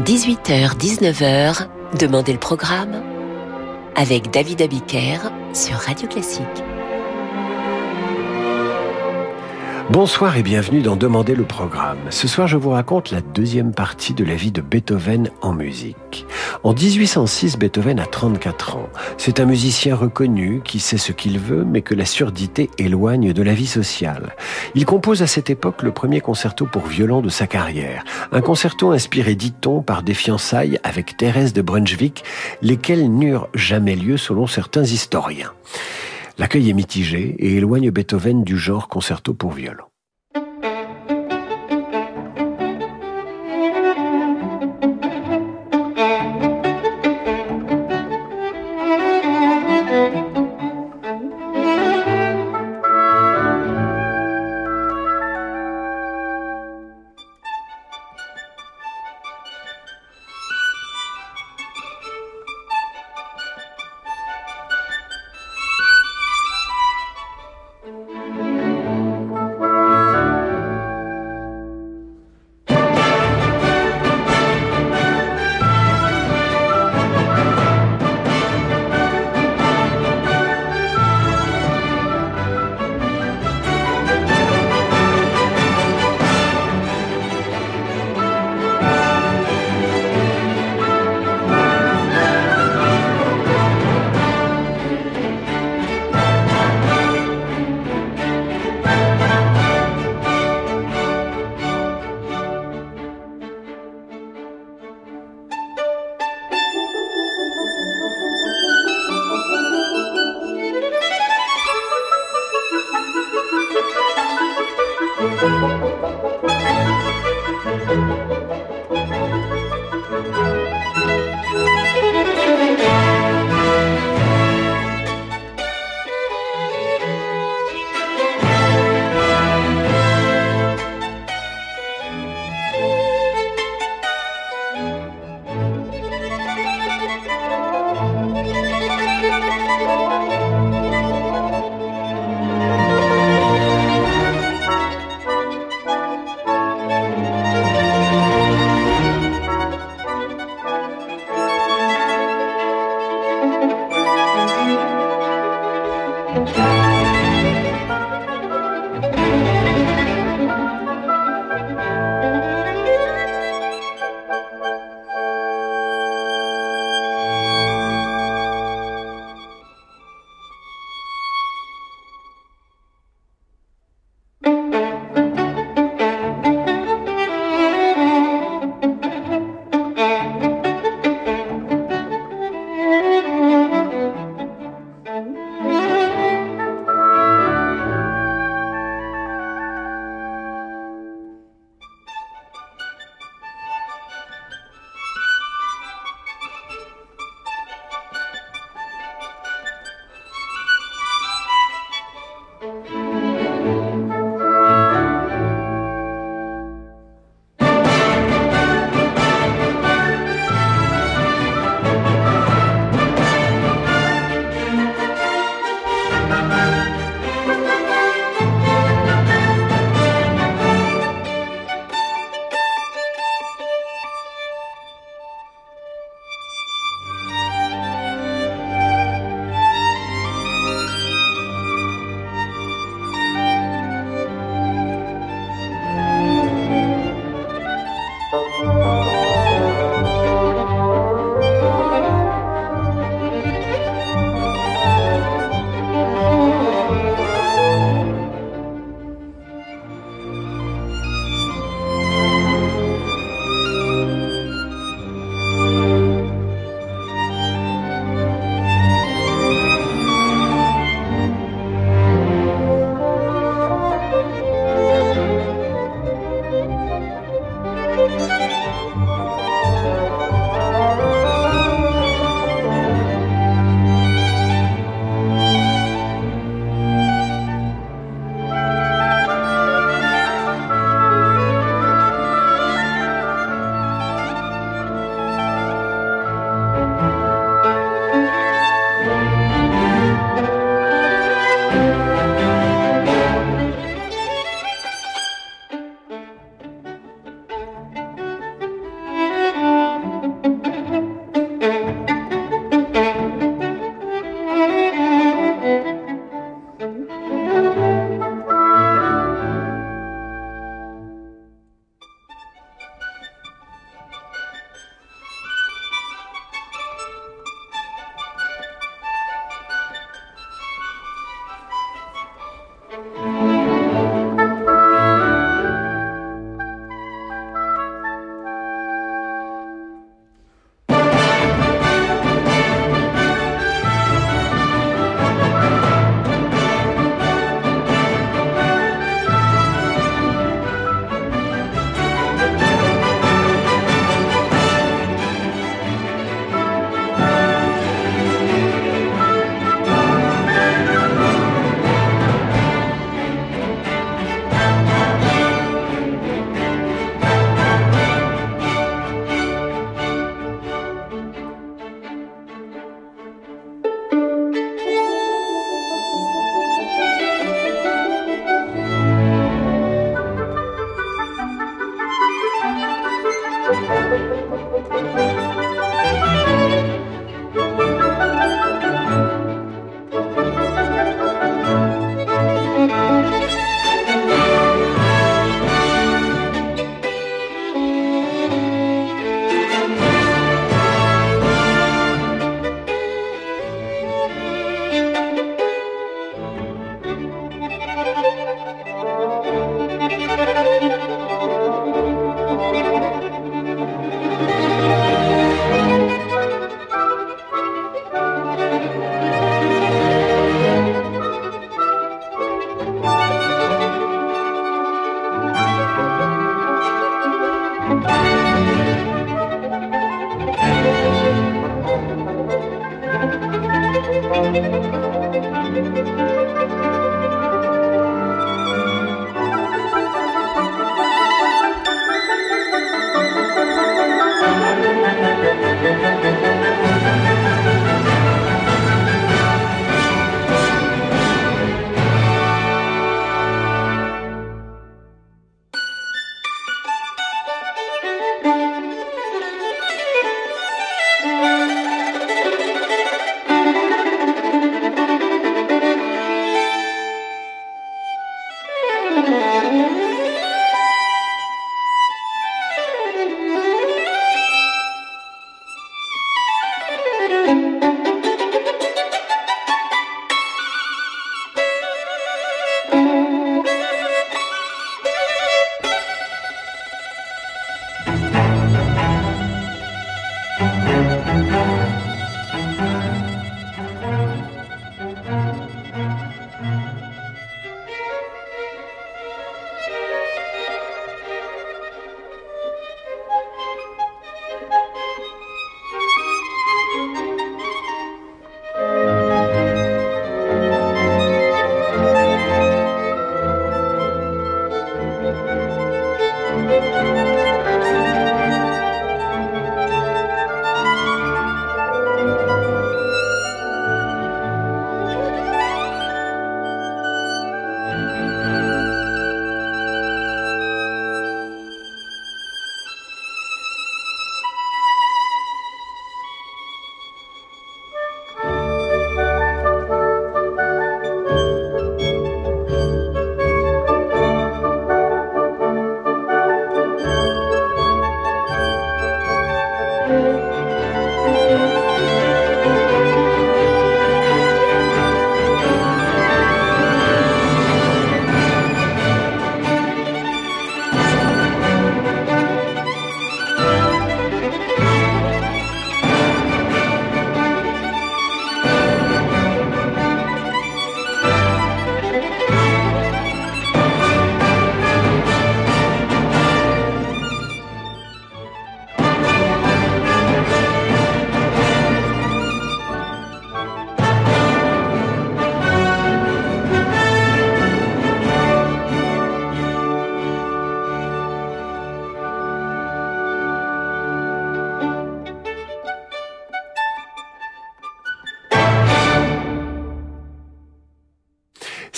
18h-19h, Demandez le programme avec David Abiker sur Radio Classique. Bonsoir et bienvenue dans Demander le programme. Ce soir, je vous raconte la deuxième partie de la vie de Beethoven en musique. En 1806, Beethoven a 34 ans. C'est un musicien reconnu qui sait ce qu'il veut, mais que la surdité éloigne de la vie sociale. Il compose à cette époque le premier concerto pour violon de sa carrière. Un concerto inspiré, dit-on, par des fiançailles avec Thérèse de Brunswick, lesquelles n'eurent jamais lieu selon certains historiens. L'accueil est mitigé et éloigne Beethoven du genre concerto pour violon.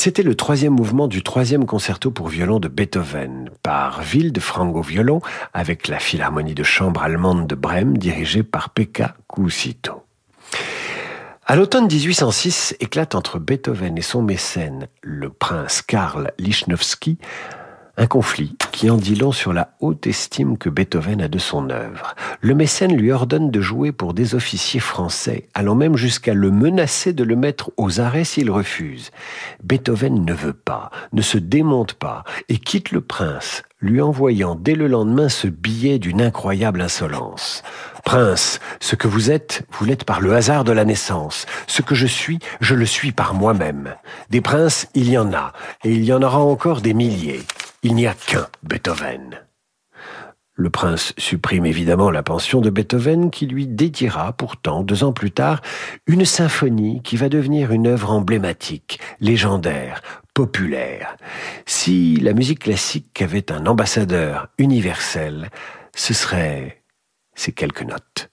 C'était le troisième mouvement du troisième concerto pour violon de Beethoven, par Wild Frango violon, avec la Philharmonie de chambre allemande de Brême, dirigée par Pekka Kuusito. À l'automne 1806 éclate entre Beethoven et son mécène, le prince Karl Lichnowsky, un conflit qui en dit long sur la haute estime que Beethoven a de son œuvre. Le mécène lui ordonne de jouer pour des officiers français, allant même jusqu'à le menacer de le mettre aux arrêts s'il refuse. Beethoven ne veut pas, ne se démonte pas, et quitte le prince, lui envoyant dès le lendemain ce billet d'une incroyable insolence. Prince, ce que vous êtes, vous l'êtes par le hasard de la naissance. Ce que je suis, je le suis par moi-même. Des princes, il y en a, et il y en aura encore des milliers. Il n'y a qu'un Beethoven. Le prince supprime évidemment la pension de Beethoven qui lui dédiera pourtant, deux ans plus tard, une symphonie qui va devenir une œuvre emblématique, légendaire, populaire. Si la musique classique avait un ambassadeur universel, ce serait ces quelques notes.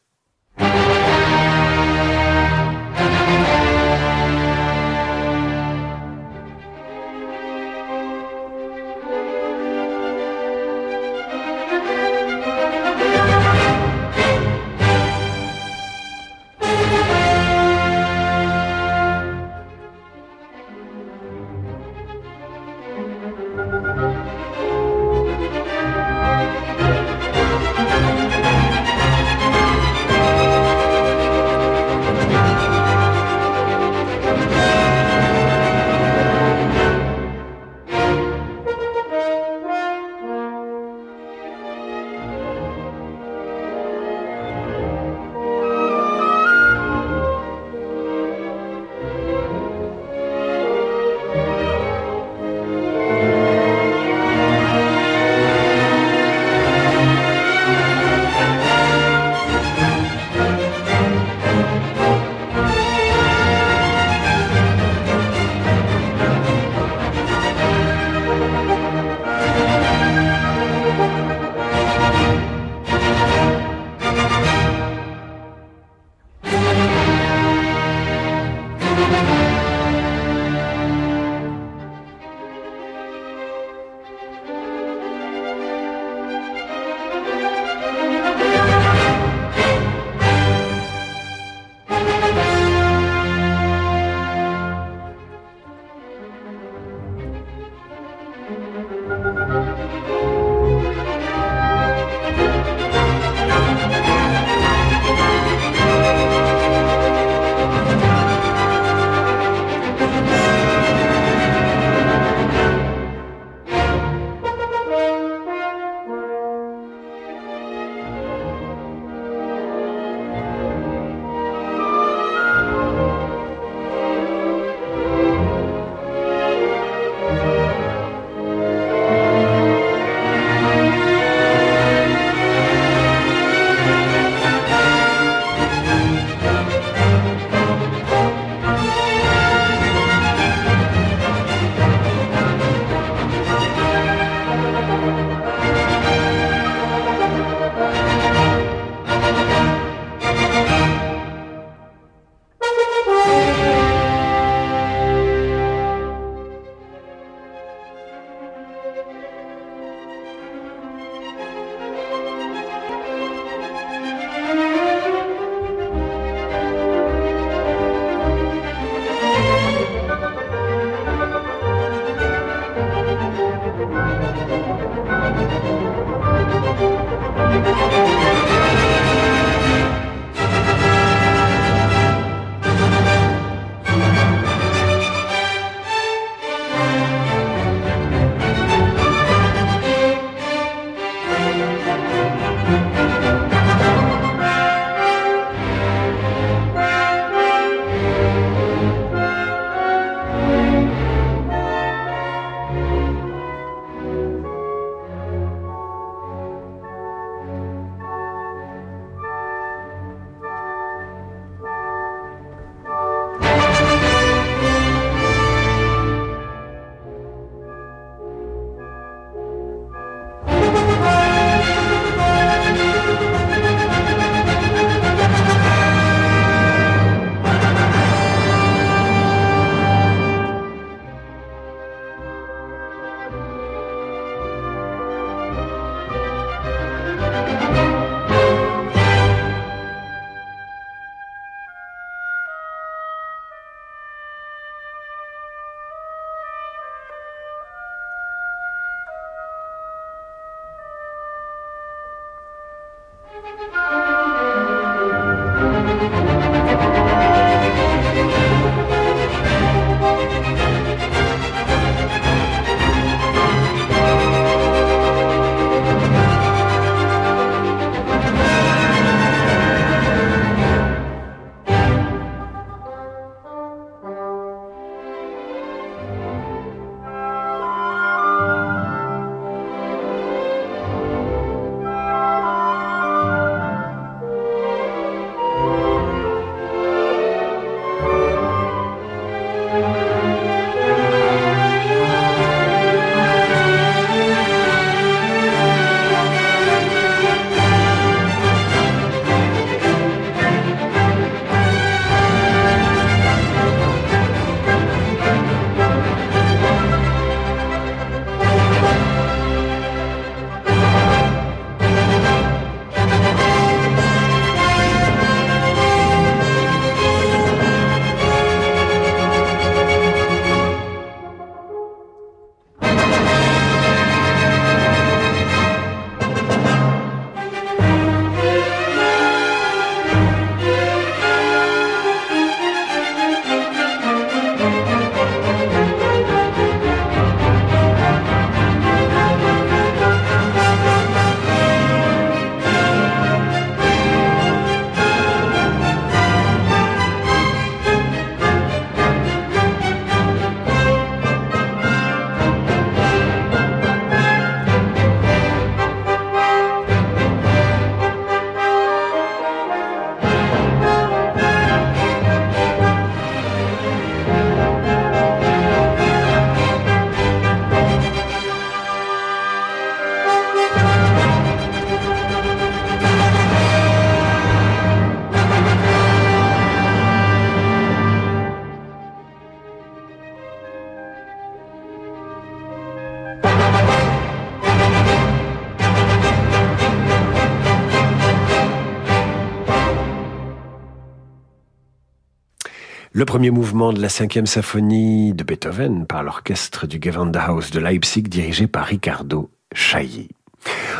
Le premier mouvement de la cinquième symphonie de Beethoven par l'orchestre du Gewandhaus de Leipzig dirigé par Riccardo Chailly.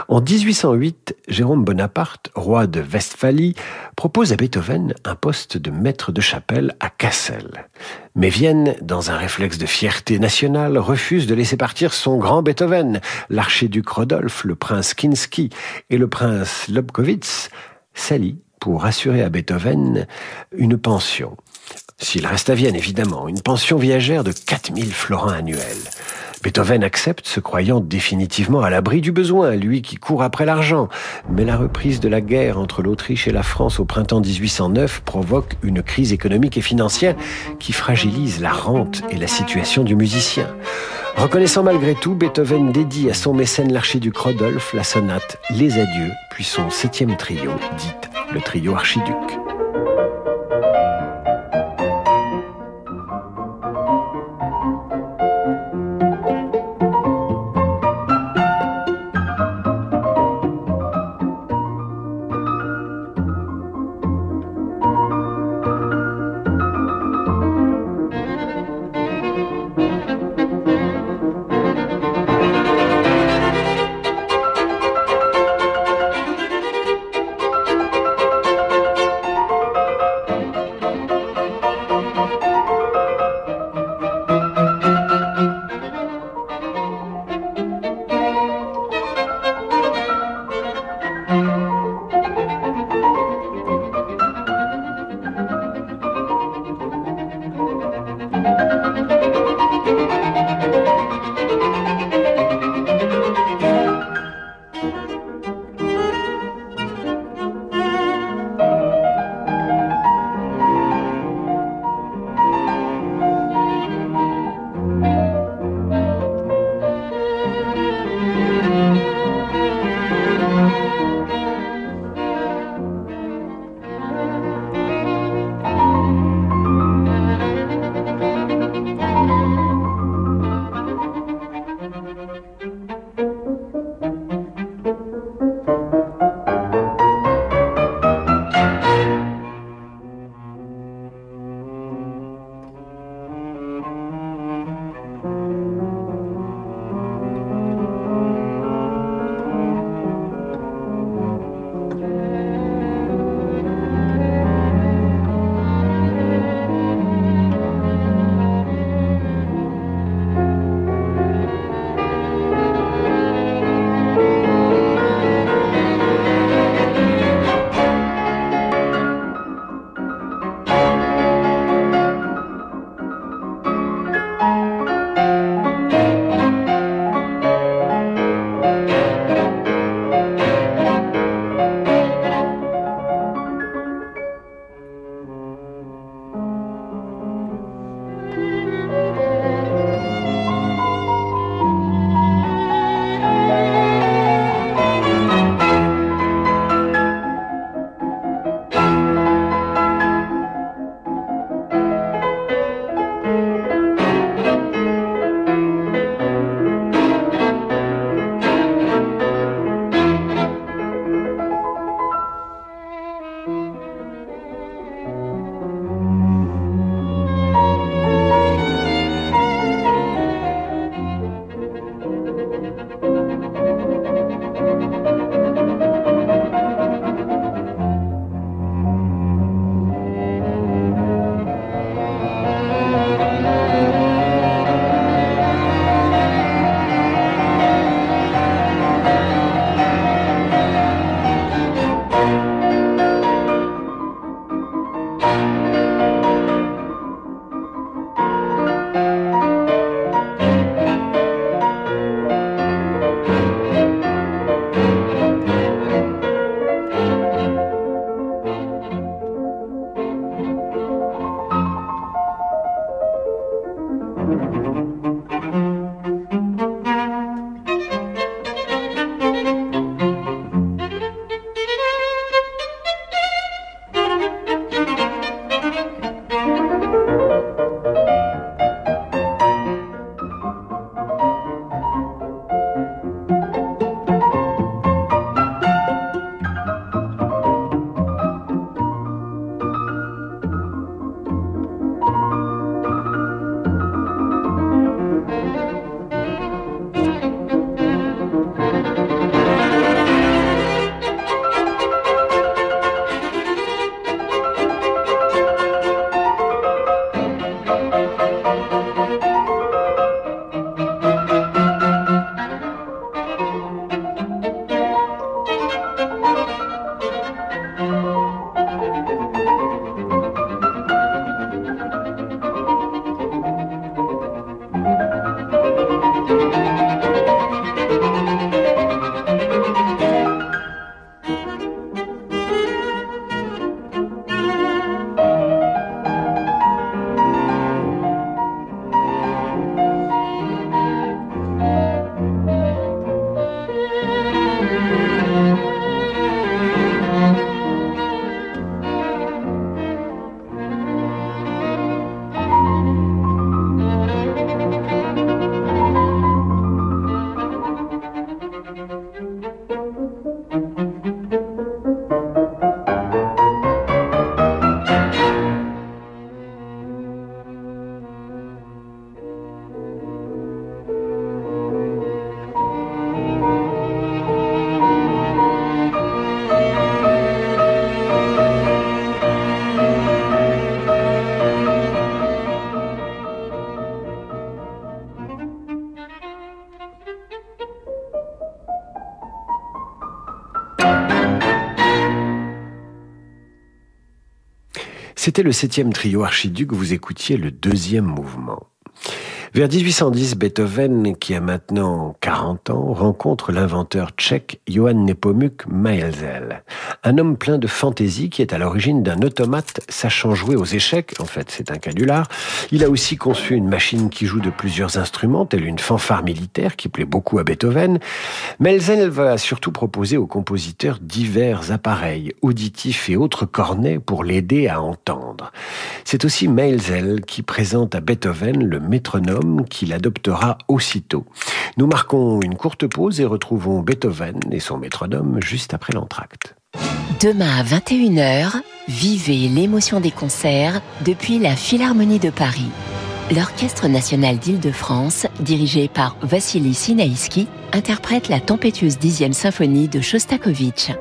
En 1808, Jérôme Bonaparte, roi de Westphalie, propose à Beethoven un poste de maître de chapelle à Kassel. Mais Vienne, dans un réflexe de fierté nationale, refuse de laisser partir son grand Beethoven. L'archiduc Rodolphe, le prince Kinsky et le prince Lobkowitz s'allient pour assurer à Beethoven une pension. S'il reste à Vienne, évidemment, une pension viagère de 4000 florins annuels. Beethoven accepte, se croyant définitivement à l'abri du besoin, lui qui court après l'argent. Mais la reprise de la guerre entre l'Autriche et la France au printemps 1809 provoque une crise économique et financière qui fragilise la rente et la situation du musicien. Reconnaissant malgré tout, Beethoven dédie à son mécène l'archiduc Rodolphe la sonate Les Adieux, puis son septième trio, dite le trio archiduc. Le septième trio archiduc, vous écoutiez le deuxième mouvement. Vers 1810, Beethoven, qui a maintenant 40 ans, rencontre l'inventeur tchèque Johann Nepomuk Maelzel, un homme plein de fantaisie qui est à l'origine d'un automate sachant jouer aux échecs, en fait c'est un canular. Il a aussi conçu une machine qui joue de plusieurs instruments, telle une fanfare militaire qui plaît beaucoup à Beethoven. Maelzel va surtout proposer aux compositeurs divers appareils auditifs et autres cornets pour l'aider à entendre. C'est aussi Maelzel qui présente à Beethoven le métronome qu'il adoptera aussitôt. Nous marquons une courte pause et retrouvons Beethoven et son métronome juste après l'entracte. Demain à 21h, vivez l'émotion des concerts depuis la Philharmonie de Paris. L'Orchestre national d'Île-de-France, dirigé par Vassili Sinaïski, interprète la tempétueuse dixième symphonie de Shostakovich.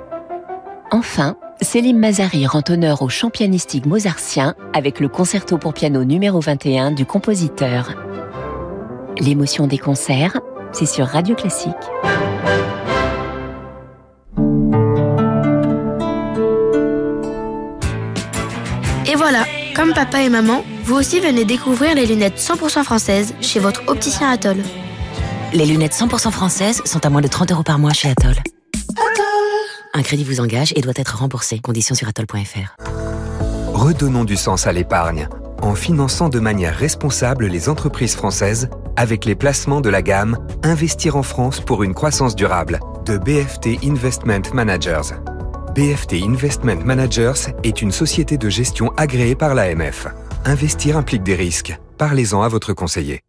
Enfin, Céline Mazari rend honneur au chant pianistique mozartien avec le concerto pour piano numéro 21 du compositeur. L'émotion des concerts, c'est sur Radio Classique. Voilà, comme papa et maman, vous aussi venez découvrir les lunettes 100% françaises chez votre opticien Atoll. Les lunettes 100% françaises sont à moins de 30 euros par mois chez Atoll. Un crédit vous engage et doit être remboursé. Conditions sur atoll.fr. Redonnons du sens à l'épargne en finançant de manière responsable les entreprises françaises avec les placements de la gamme Investir en France pour une croissance durable de BFT Investment Managers. BFT Investment Managers est une société de gestion agréée par l'AMF. Investir implique des risques. Parlez-en à votre conseiller.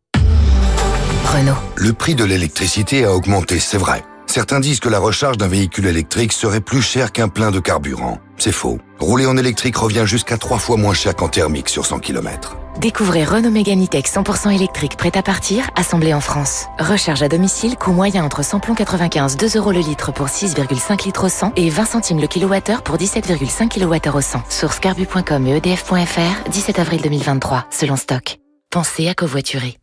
Renault. Le prix de l'électricité a augmenté, c'est vrai. Certains disent que la recharge d'un véhicule électrique serait plus cher qu'un plein de carburant. C'est faux. Rouler en électrique revient jusqu'à trois fois moins cher qu'en thermique sur 100 km. Découvrez Renault Mégane E-Tech 100% électrique prêt à partir, assemblé en France. Recharge à domicile, coût moyen entre 100 plomb 95, 2 euros le litre pour 6,5 litres au 100 et 20 centimes le kilowattheure pour 17,5 kWh au 100. Source carbu.com et edf.fr, 17 avril 2023, selon stock. Pensez à covoiturer.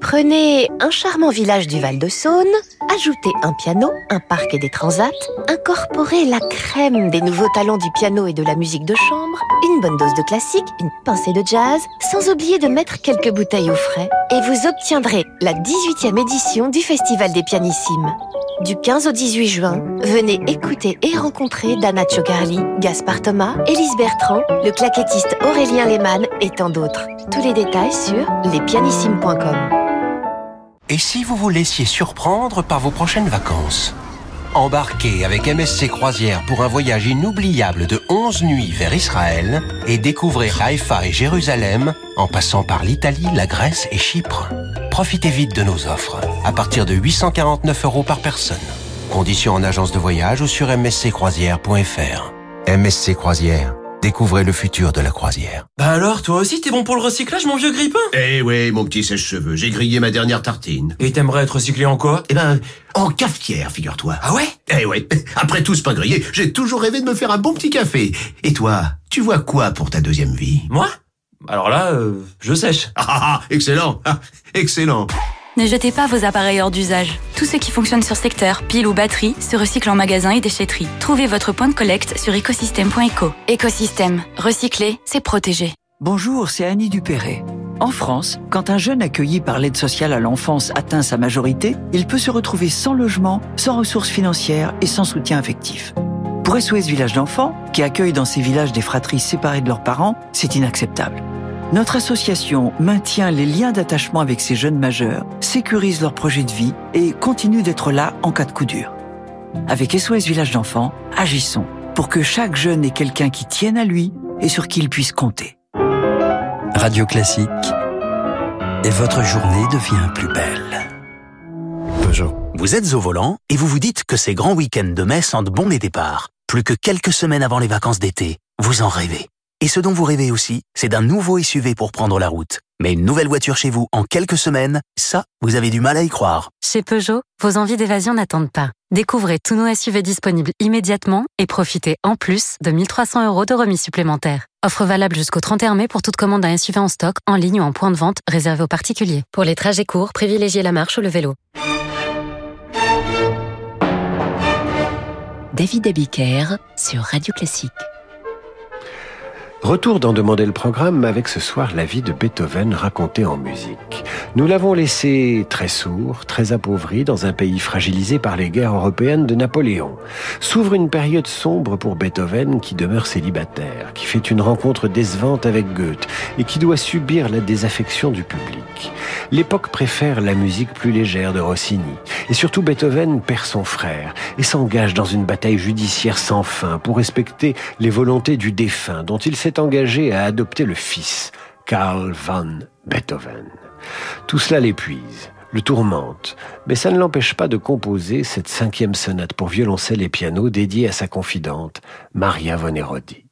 Prenez un charmant village du Val-de-Saône, ajoutez un piano, un parc et des transats, incorporez la crème des nouveaux talents du piano et de la musique de chambre, une bonne dose de classique, une pincée de jazz, sans oublier de mettre quelques bouteilles au frais, et vous obtiendrez la 18e édition du Festival des Pianissimes. Du 15 au 18 juin, venez écouter et rencontrer Dana Chogarli, Gaspard Thomas, Élise Bertrand, le claquettiste Aurélien Lehmann et tant d'autres. Tous les détails sur lespianissimes.com. Et si vous vous laissiez surprendre par vos prochaines vacances Embarquez avec MSC Croisière pour un voyage inoubliable de 11 nuits vers Israël et découvrez Haïfa et Jérusalem en passant par l'Italie, la Grèce et Chypre. Profitez vite de nos offres à partir de 849 euros par personne. Conditions en agence de voyage ou sur msccroisière.fr. MSC Croisière Découvrez le futur de la croisière. Bah alors, toi aussi, t'es bon pour le recyclage, mon vieux grippin? Eh ouais, mon petit sèche-cheveux, j'ai grillé ma dernière tartine. Et t'aimerais être recyclé en quoi? Eh ben, en cafetière, figure-toi. Ah ouais? Eh ouais, après tout ce pain grillé, j'ai toujours rêvé de me faire un bon petit café. Et toi, tu vois quoi pour ta deuxième vie? Moi? Alors là, euh, je sèche. Ah, ah, ah excellent, ah, excellent. Ne jetez pas vos appareils hors d'usage. Tout ce qui fonctionne sur secteur, pile ou batterie, se recycle en magasin et déchetterie. Trouvez votre point de collecte sur écosystème.eco. Écosystème. Recycler, c'est protéger. Bonjour, c'est Annie Dupéré. En France, quand un jeune accueilli par l'aide sociale à l'enfance atteint sa majorité, il peut se retrouver sans logement, sans ressources financières et sans soutien affectif. Pour SOS Village d'enfants, qui accueille dans ces villages des fratries séparées de leurs parents, c'est inacceptable. Notre association maintient les liens d'attachement avec ces jeunes majeurs, sécurise leur projet de vie et continue d'être là en cas de coup dur. Avec SOS Village d'enfants, agissons pour que chaque jeune ait quelqu'un qui tienne à lui et sur qui il puisse compter. Radio Classique. Et votre journée devient plus belle. Peugeot. Vous êtes au volant et vous vous dites que ces grands week-ends de mai sentent bon les départs. Plus que quelques semaines avant les vacances d'été, vous en rêvez. Et ce dont vous rêvez aussi, c'est d'un nouveau SUV pour prendre la route. Mais une nouvelle voiture chez vous en quelques semaines, ça, vous avez du mal à y croire. Chez Peugeot, vos envies d'évasion n'attendent pas. Découvrez tous nos SUV disponibles immédiatement et profitez en plus de 1300 euros de remise supplémentaire. Offre valable jusqu'au 31 mai pour toute commande d'un SUV en stock, en ligne ou en point de vente réservé aux particuliers. Pour les trajets courts, privilégiez la marche ou le vélo. David Abiker sur Radio Classique. Retour d'en demander le programme avec ce soir la vie de Beethoven racontée en musique. Nous l'avons laissé très sourd, très appauvri dans un pays fragilisé par les guerres européennes de Napoléon. S'ouvre une période sombre pour Beethoven qui demeure célibataire, qui fait une rencontre décevante avec Goethe et qui doit subir la désaffection du public. L'époque préfère la musique plus légère de Rossini. Et surtout Beethoven perd son frère et s'engage dans une bataille judiciaire sans fin pour respecter les volontés du défunt dont il s'est engagé à adopter le fils, Karl van Beethoven. Tout cela l'épuise, le tourmente, mais ça ne l'empêche pas de composer cette cinquième sonate pour violoncelle et piano dédiée à sa confidente, Maria von Herodi.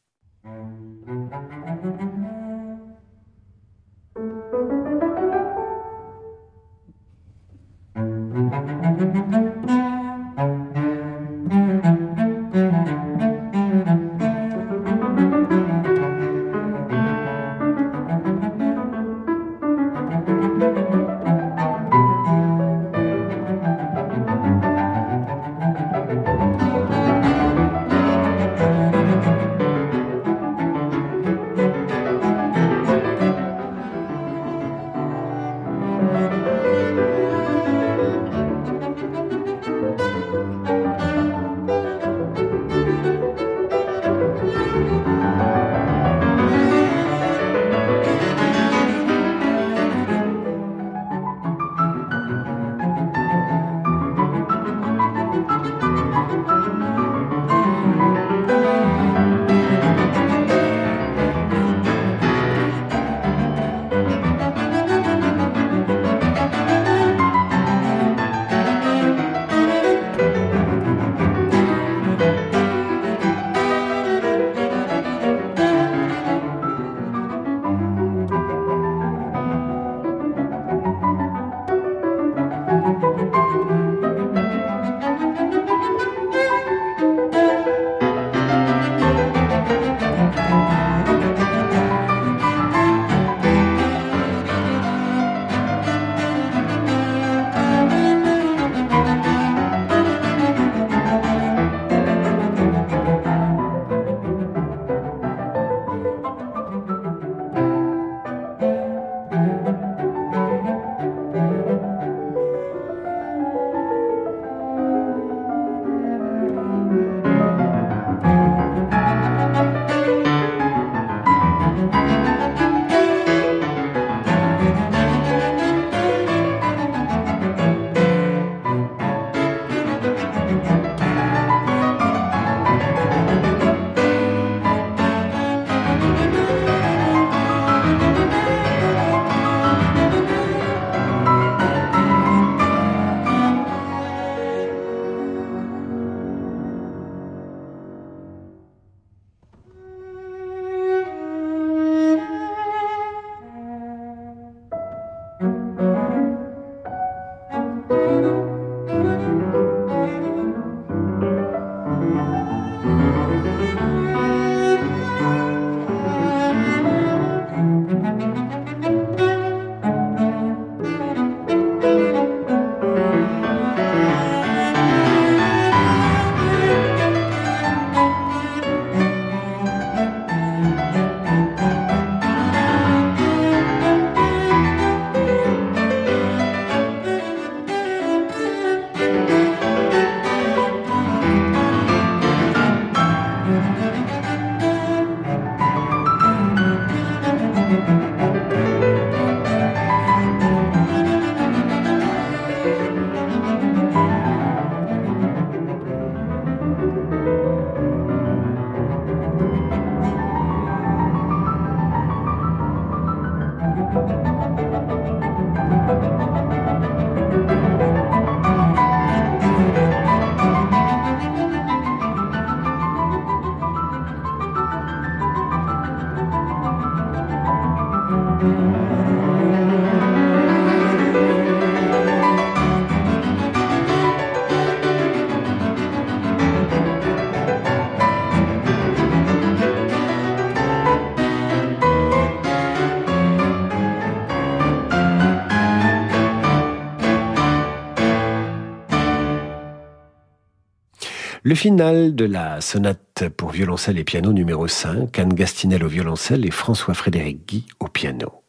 Le final de la sonate pour violoncelle et piano numéro 5, Anne Gastinel au violoncelle et François-Frédéric Guy au piano.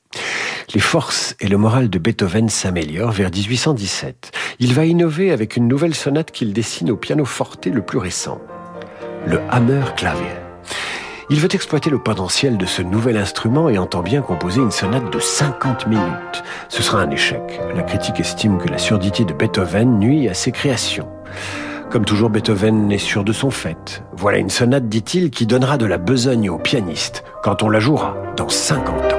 Les forces et le moral de Beethoven s'améliorent vers 1817. Il va innover avec une nouvelle sonate qu'il dessine au piano forte le plus récent, le Hammer Clavier. Il veut exploiter le potentiel de ce nouvel instrument et entend bien composer une sonate de 50 minutes. Ce sera un échec. La critique estime que la surdité de Beethoven nuit à ses créations. Comme toujours, Beethoven est sûr de son fait. Voilà une sonate, dit-il, qui donnera de la besogne au pianiste quand on la jouera dans 50 ans.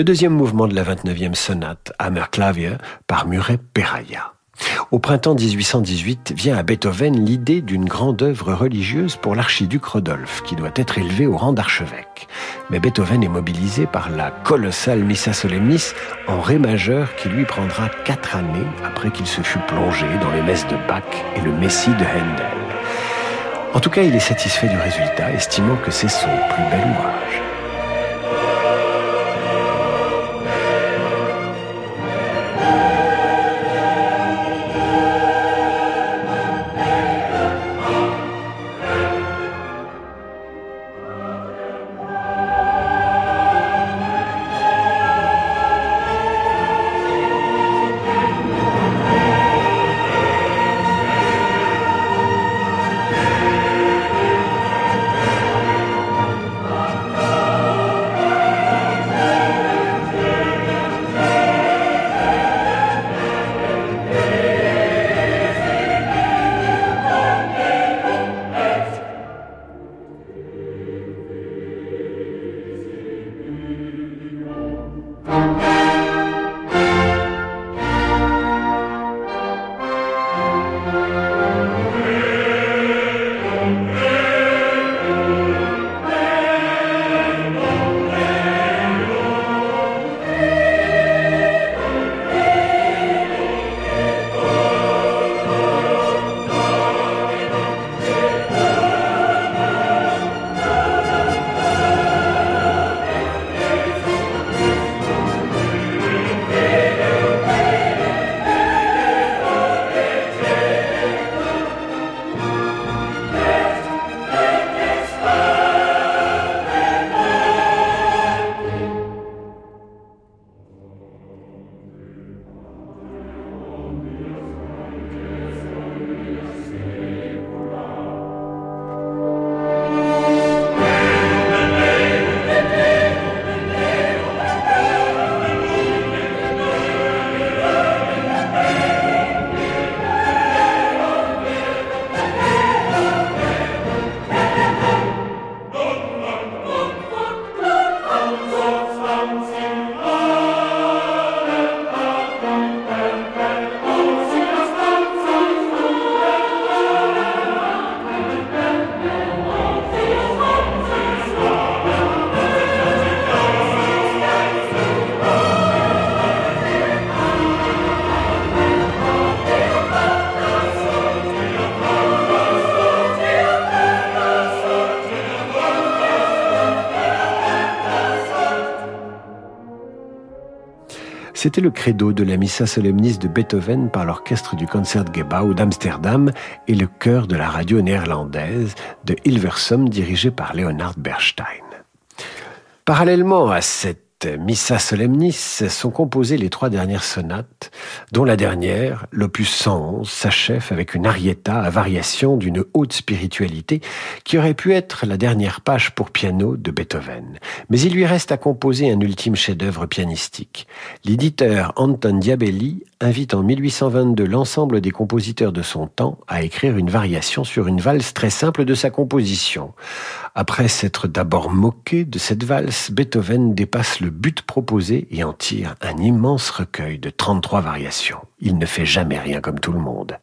Le deuxième mouvement de la 29e sonate, Hammerklavier, par Muret Peraya. Au printemps 1818 vient à Beethoven l'idée d'une grande œuvre religieuse pour l'archiduc Rodolphe, qui doit être élevé au rang d'archevêque. Mais Beethoven est mobilisé par la colossale Missa Solemnis en ré majeur qui lui prendra quatre années après qu'il se fut plongé dans les messes de Bach et le Messie de Handel. En tout cas, il est satisfait du résultat, estimant que c'est son plus bel ouvrage. C'était le credo de la Missa Solemnis de Beethoven par l'orchestre du Concertgebouw d'Amsterdam et le chœur de la radio néerlandaise de Hilversum dirigé par Leonard Bernstein. Parallèlement à cette Missa Solemnis sont composées les trois dernières sonates, dont la dernière, l'opus 111, s'achève avec une arietta à variation d'une haute spiritualité qui aurait pu être la dernière page pour piano de Beethoven. Mais il lui reste à composer un ultime chef-d'œuvre pianistique. L'éditeur Anton Diabelli invite en 1822 l'ensemble des compositeurs de son temps à écrire une variation sur une valse très simple de sa composition. Après s'être d'abord moqué de cette valse, Beethoven dépasse le but proposé et en tire un immense recueil de 33 variations. Il ne fait jamais rien comme tout le monde.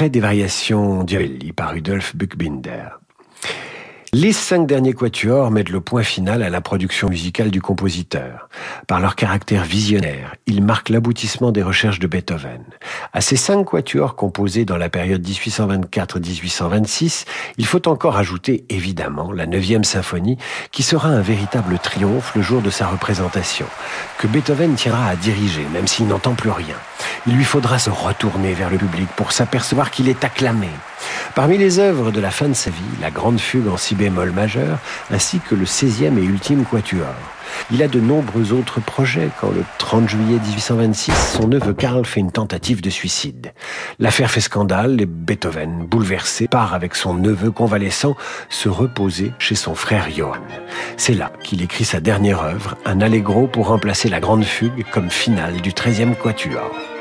Des variations par Rudolf Buchbinder. Les cinq derniers quatuors mettent le point final à la production musicale du compositeur. Par leur caractère visionnaire, ils marquent l'aboutissement des recherches de Beethoven. À ces cinq quatuors composés dans la période 1824-1826, il faut encore ajouter évidemment la neuvième symphonie, qui sera un véritable triomphe le jour de sa représentation, que Beethoven tiendra à diriger, même s'il n'entend plus rien. Il lui faudra se retourner vers le public pour s'apercevoir qu'il est acclamé. Parmi les œuvres de la fin de sa vie, la grande fugue en si bémol majeur, ainsi que le 16e et ultime quatuor. Il a de nombreux autres projets quand le 30 juillet 1826, son neveu Karl fait une tentative de suicide. L'affaire fait scandale et Beethoven, bouleversé, part avec son neveu convalescent se reposer chez son frère Johann. C'est là qu'il écrit sa dernière œuvre, un allegro pour remplacer la grande fugue comme finale du 13e quatuor.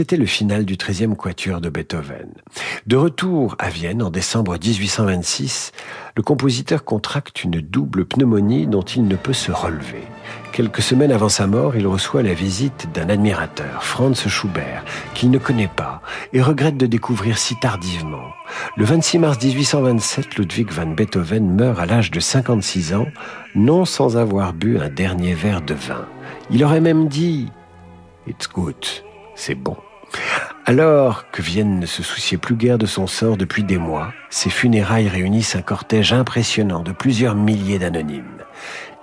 C'était le final du 13e quatuor de Beethoven. De retour à Vienne en décembre 1826, le compositeur contracte une double pneumonie dont il ne peut se relever. Quelques semaines avant sa mort, il reçoit la visite d'un admirateur, Franz Schubert, qu'il ne connaît pas et regrette de découvrir si tardivement. Le 26 mars 1827, Ludwig van Beethoven meurt à l'âge de 56 ans, non sans avoir bu un dernier verre de vin. Il aurait même dit It's good, c'est bon. Alors que Vienne ne se souciait plus guère de son sort depuis des mois, ses funérailles réunissent un cortège impressionnant de plusieurs milliers d'anonymes.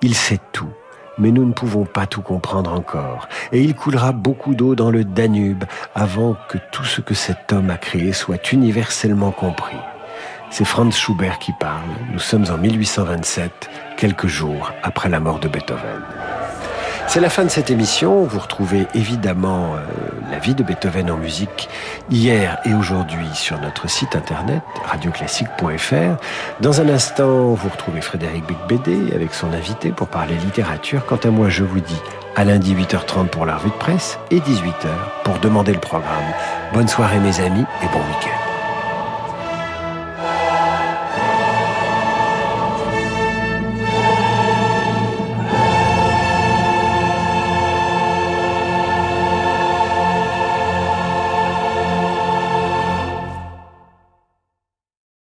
Il sait tout, mais nous ne pouvons pas tout comprendre encore, et il coulera beaucoup d'eau dans le Danube avant que tout ce que cet homme a créé soit universellement compris. C'est Franz Schubert qui parle, nous sommes en 1827, quelques jours après la mort de Beethoven. C'est la fin de cette émission. Vous retrouvez évidemment euh, la vie de Beethoven en musique hier et aujourd'hui sur notre site internet radioclassique.fr. Dans un instant, vous retrouvez Frédéric Becbédé avec son invité pour parler littérature. Quant à moi, je vous dis à lundi 8h30 pour la revue de presse et 18h pour demander le programme. Bonne soirée mes amis et bon week-end.